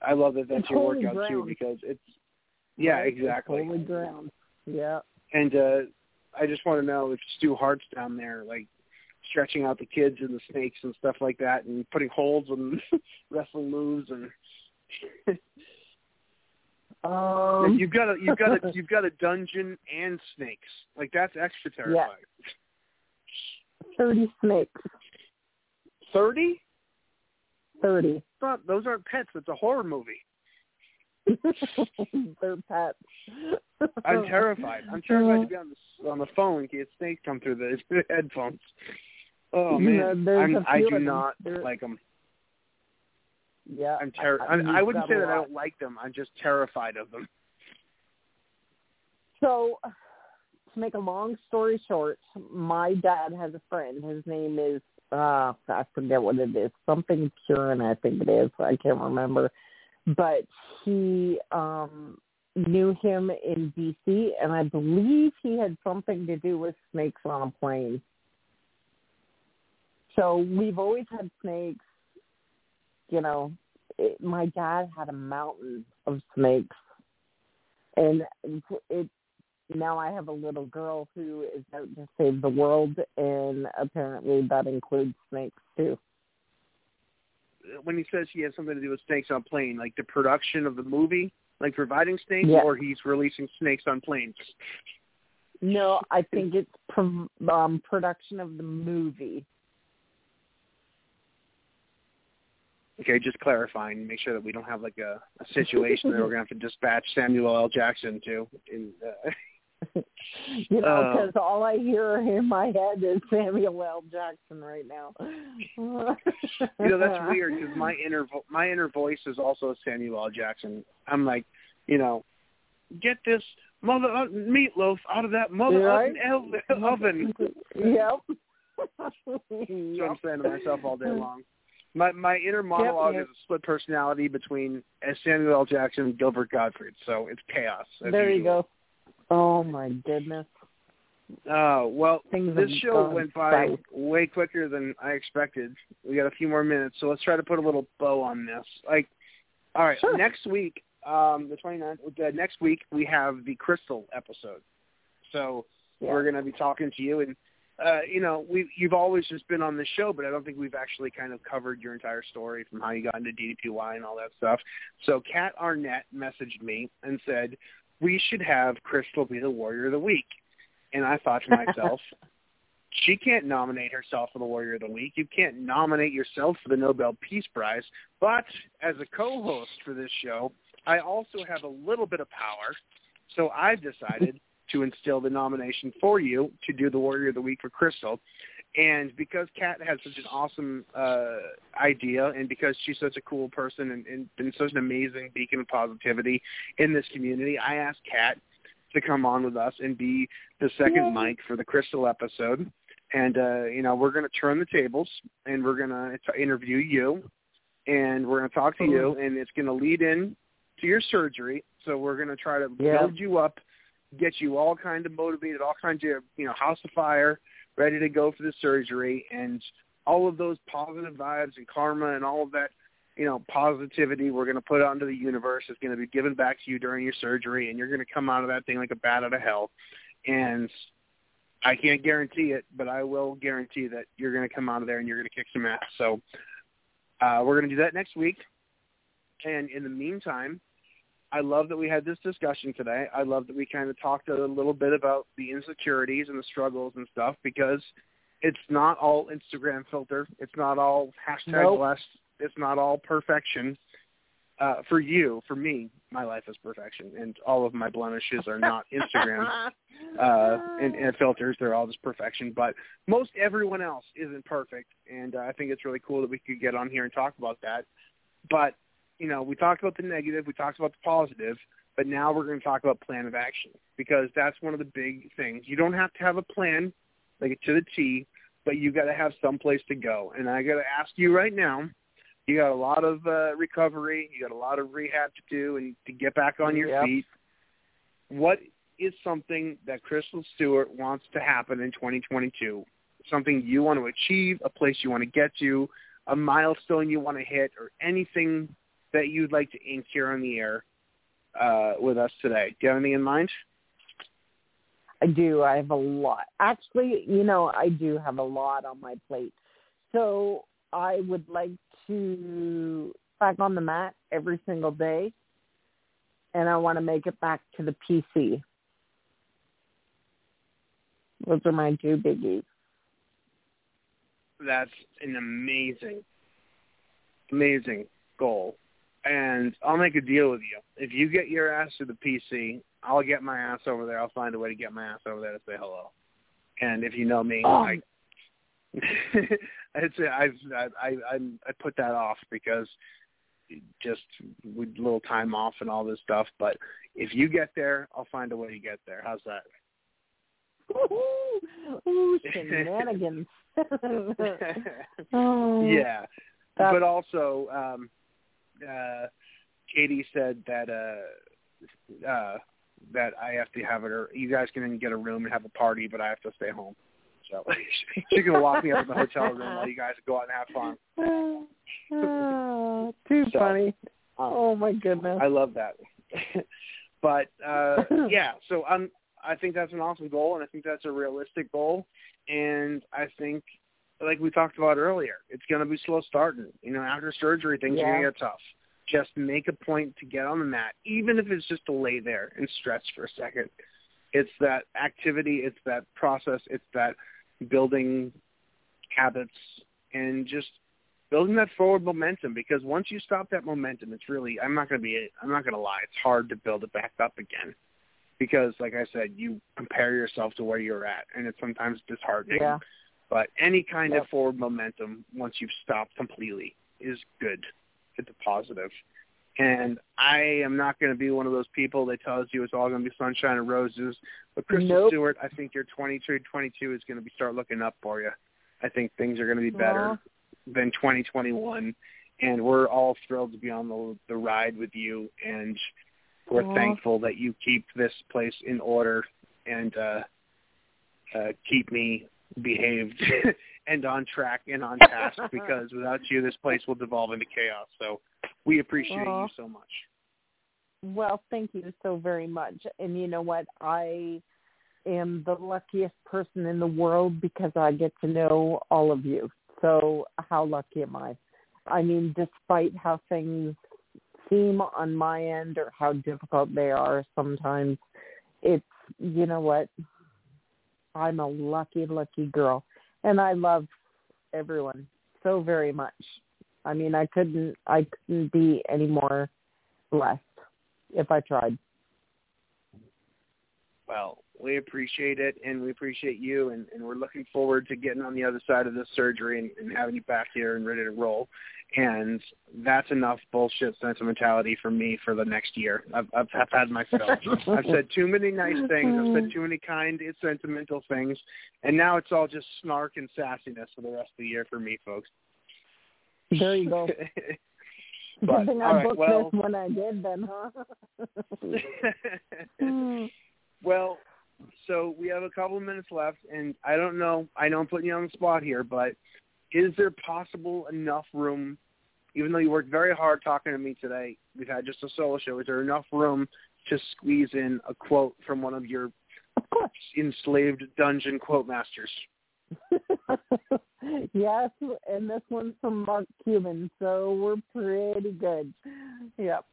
I love that that's It's your workout too because it's yeah Right? It's exactly. Holy ground. Yeah. And uh I just want to know if Stu Hart's down there, like stretching out the kids and the snakes and stuff like that, and putting holds on wrestling moves, and Um, you've got a you've got a you've got a dungeon and snakes. Like that's extra terrifying. thirty snakes. Thirty? Thirty. Not those aren't pets. It's a horror movie. They're pets. I'm terrified. I'm terrified to be on the on the phone in case snakes come through the headphones. Oh You man, know, there's I'm, a I do not There- like them. Yeah. I'm ter- I- I, I wouldn't say that I don't like them. I'm just terrified of them. So, to make a long story short, my dad has a friend. His name is uh I forget what it is, something Purin, I think it is. I can't remember, but he um knew him in DC, and I believe he had something to do with snakes on a plane. So we've always had snakes. You know, it, my dad had a mountain of snakes, and it now I have a little girl who is out to save the world, and apparently that includes snakes too. When he says he has something to do with snakes on plane, like the production of the movie, like providing snakes, Yeah. or he's releasing snakes on planes. No, I think it's pro- um, production of the movie. Okay, just clarifying, make sure that we don't have like a, a situation that we're gonna have to dispatch Samuel L. Jackson to. In, uh, You know, because all I hear in my head is Samuel L. Jackson right now. you know that's weird because my inner vo- my inner voice is also Samuel L. Jackson. I'm like, you know, get this mother uh, meatloaf out of that mother Right? oven. oven. Yep. What I'm saying to myself all day long. My my inner monologue yep. is a split personality between uh, Samuel L. Jackson and Gilbert Gottfried, so it's chaos. There you go. Oh my goodness. Oh well, Things this show went by way quicker than I expected. We got a few more minutes, so let's try to put a little bow on this. Like, all right, Sure. next week, um, the 29th, uh, next week we have the Crystal episode. So Yeah. we're going to be talking to you, and uh, you know, we you've always just been on the show, but I don't think we've actually kind of covered your entire story from how you got into DDPY and all that stuff. So Kat Arnett messaged me and said we should have Crystal be the Warrior of the Week, and I thought to myself. She can't nominate herself for the Warrior of the Week. You can't nominate yourself for the Nobel Peace Prize. But as a co-host for this show, I also have a little bit of power. So I've decided to instill the nomination for you to do the Warrior of the Week for Crystal. And because Kat has such an awesome uh, idea, and because she's such a cool person and, and been such an amazing beacon of positivity in this community, I asked Kat to come on with us and be the second Yay. mic for the Crystal episode. and uh, you know we're going to turn the tables, and we're going to interview you, and we're going to talk to you, and it's going to lead in to your surgery. So we're going to try to Yeah. build you up, get you all kind of motivated, all kinds of you know house of fire, ready to go for the surgery, and all of those positive vibes and karma and all of that you know, positivity we're going to put onto the universe is going to be given back to you during your surgery, and you're going to come out of that thing like a bat out of hell. And I can't guarantee it, but I will guarantee that you're going to come out of there and you're going to kick some ass. So uh, we're going to do that next week. And in the meantime, I love that we had this discussion today. I love that we kind of talked a little bit about the insecurities and the struggles and stuff because it's not all Instagram filter. It's not all hashtag Nope. blessed. It's not all perfection. Uh, for you, for me, my life is perfection, and all of my blemishes are not Instagram uh, and, and filters. They're all just perfection. But most everyone else isn't perfect, and uh, I think it's really cool that we could get on here and talk about that. But you know, we talked about the negative, we talked about the positive, but now we're going to talk about plan of action because that's one of the big things. You don't have to have a plan like to the T, but you got to have some place to go. And I got to ask you right now. You got a lot of uh, recovery. You got a lot of rehab to do, and to get back on your Yep. feet. What is something that Crystal Stewart wants to happen in 2022? Something you want to achieve, a place you want to get to, a milestone you want to hit, or anything that you'd like to ink here on the air uh, with us today. Do you have anything in mind? I do. I have a lot. Actually, you know, I do have a lot on my plate. So I would like to back on the mat every single day, and I want to make it back to the PC. Those are my two biggies. That's an amazing, amazing goal. And I'll make a deal with you. If you get your ass to the PC, I'll get my ass over there. I'll find a way to get my ass over there to say hello. And if you know me, Oh. I it's I've I I I I put that off because just with little time off and all this stuff. But if you get there, I'll find a way to get there. How's that? Ooh, ooh, shenanigans. oh, yeah, that's- but also um uh Katie said that uh uh that I have to have it or you guys can get a room and have a party but I have to stay home. So she's gonna lock me up in the hotel room while you guys go out and have fun. Ah, too So, funny. Oh my goodness. I love that. but uh yeah, so I'm I think that's an awesome goal and I think that's a realistic goal and I think like we talked about earlier, it's gonna be slow starting. You know, after surgery things are gonna get tough. Just make a point to get on the mat, even if it's just to lay there and stretch for a second. It's that activity, it's that process, it's that building habits and just building that forward momentum because once you stop that momentum it's really I'm not gonna be I'm not gonna lie, it's hard to build it back up again. Because like I said, you compare yourself to where you're at and it's sometimes disheartening. yeah. But any kind Yep. of forward momentum once you've stopped completely is good. It's a positive. And I am not going to be one of those people that tells you it's all going to be sunshine and roses. But Crystal Nope. Stewart, I think your 22, 22 is going to be start looking up for you. I think things are going to be better than 2021, and we're all thrilled to be on the the ride with you. And we're thankful that you keep this place in order and uh, uh, keep me behaved and on track and on task. because without you, this place will devolve into chaos. So we appreciate Aw. you so much. Well, thank you so very much. And you know what? I am the luckiest person in the world because I get to know all of you. So how lucky am I? I mean, despite how things seem on my end or how difficult they are sometimes, it's, you know what? I'm a lucky, lucky girl. And I love everyone so very much. I mean, I couldn't, I couldn't be any more blessed if I tried. Well, we appreciate it, and we appreciate you, and, and we're looking forward to getting on the other side of this surgery and, and having you back here and ready to roll. And that's enough bullshit sentimentality for me for the next year. I've I've, I've had my fill. I've said too many nice things. I've said too many kind, sentimental things, and now it's all just snark and sassiness for the rest of the year for me, folks. There you go. but, Good thing I right, booked well, this when I did then, huh? Hmm. well, so we have a couple of minutes left, and I don't know. I know I'm putting you on the spot here, but is there possible enough room? Even though you worked very hard talking to me today, we've had just a solo show. Is there enough room to squeeze in a quote from one of your of course. enslaved dungeon quote masters? yes, and this one's from Mark Cuban, so we're pretty good. Yep.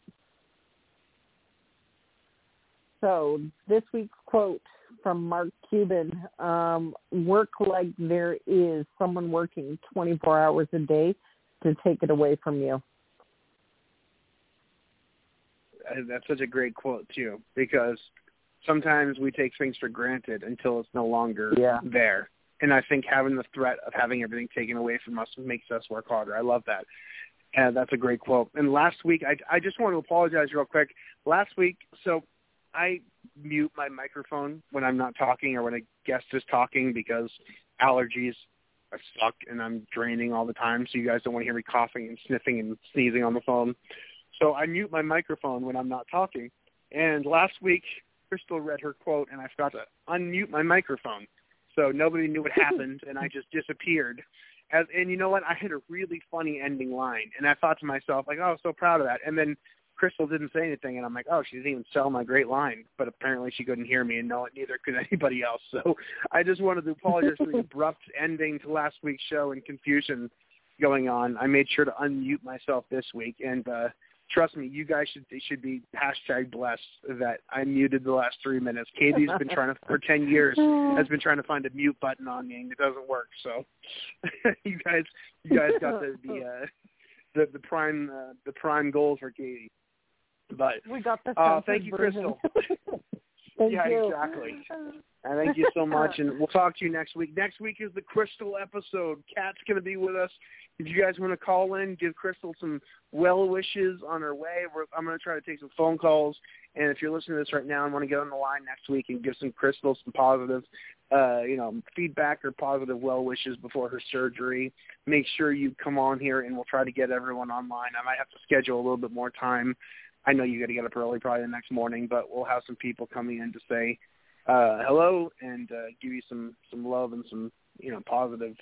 So this week's quote from Mark Cuban, um, work like there is someone working 24 hours a day to take it away from you. Uh, That's such a great quote too, because sometimes we take things for granted until it's no longer Yeah. there. And I think having the threat of having everything taken away from us makes us work harder. I love that. And that's a great quote. And last week, I, I just want to apologize real quick. Last week, so I mute my microphone when I'm not talking or when a guest is talking because allergies I suck and I'm draining all the time, so you guys don't want to hear me coughing and sniffing and sneezing on the phone. So I mute my microphone when I'm not talking. And last week, Crystal read her quote, and I forgot to unmute my microphone, so nobody knew what happened, and I just disappeared. As, and you know what? I had a really funny ending line, and I thought to myself, like, oh, I was so proud of that. And then Crystal didn't say anything, and I'm like, oh, she didn't even sell my great line. But apparently she couldn't hear me, and no, neither could anybody else. So I just wanted to apologize for the abrupt ending to last week's show and confusion going on. I made sure to unmute myself this week, and uh, trust me, you guys should should be hashtag blessed that I muted the last three minutes. Katie's been trying to for ten years has been trying to find a mute button on me, and it doesn't work. So you guys, you guys got the the uh, the, the prime uh, the prime goal for Katie. But We got the Uh, thank you, version. Crystal. thank yeah, you. exactly. And thank you so much, and we'll talk to you next week. Next week is the Crystal episode. Kat's going to be with us. If you guys want to call in, give Crystal some well wishes on her way. We're, I'm going to try to take some phone calls. And if you're listening to this right now and want to get on the line next week and give some Crystal some positive, uh, you know, feedback or positive well wishes before her surgery, make sure you come on here, and we'll try to get everyone online. I might have to schedule a little bit more time. I know you got to get up early probably the next morning, but we'll have some people coming in to say uh, hello and uh, give you some some love and some you know positive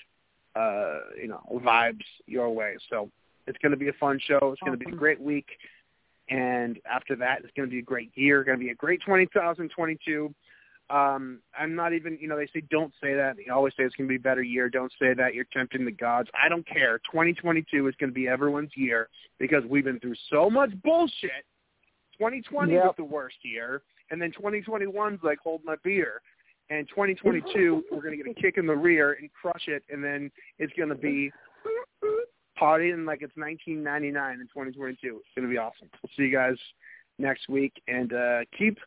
uh, you know vibes your way. So it's going to be a fun show. It's going to be a great week, and after that, it's going to be a great year. Going to be a great 2022. Um, I'm not even, you know, they say don't say that. They always say it's going to be a better year. Don't say that. You're tempting the gods. I don't care. 2022 is going to be everyone's year because we've been through so much bullshit. 2020 was Yep. the worst year, and then 2021's like hold my beer. And 2022, we're going to get a kick in the rear and crush it, and then it's going to be partying like it's 1999 in 2022. It's going to be awesome. We'll see you guys next week, and uh, keep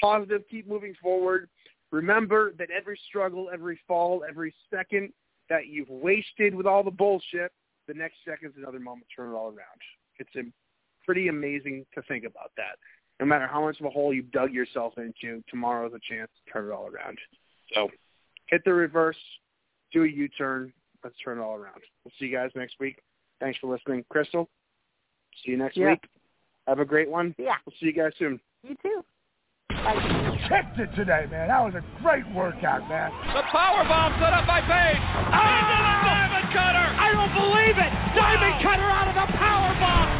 positive, keep moving forward. Remember that every struggle, every fall, every second that you've wasted with all the bullshit, the next second's another moment to turn it all around. It's pretty amazing to think about that. No matter how much of a hole you've dug yourself into, tomorrow's a chance to turn it all around. So hit the reverse, do a U-turn, let's turn it all around. We'll see you guys next week. Thanks for listening. Crystal, see you next Yeah. week. Have a great one. Yeah, We'll see you guys soon. you too. Bye. Kicked it today, man. That was a great workout, man. The power bomb set up by Page. Into ah! the diamond cutter. I don't believe it. Diamond cutter out of the power bomb.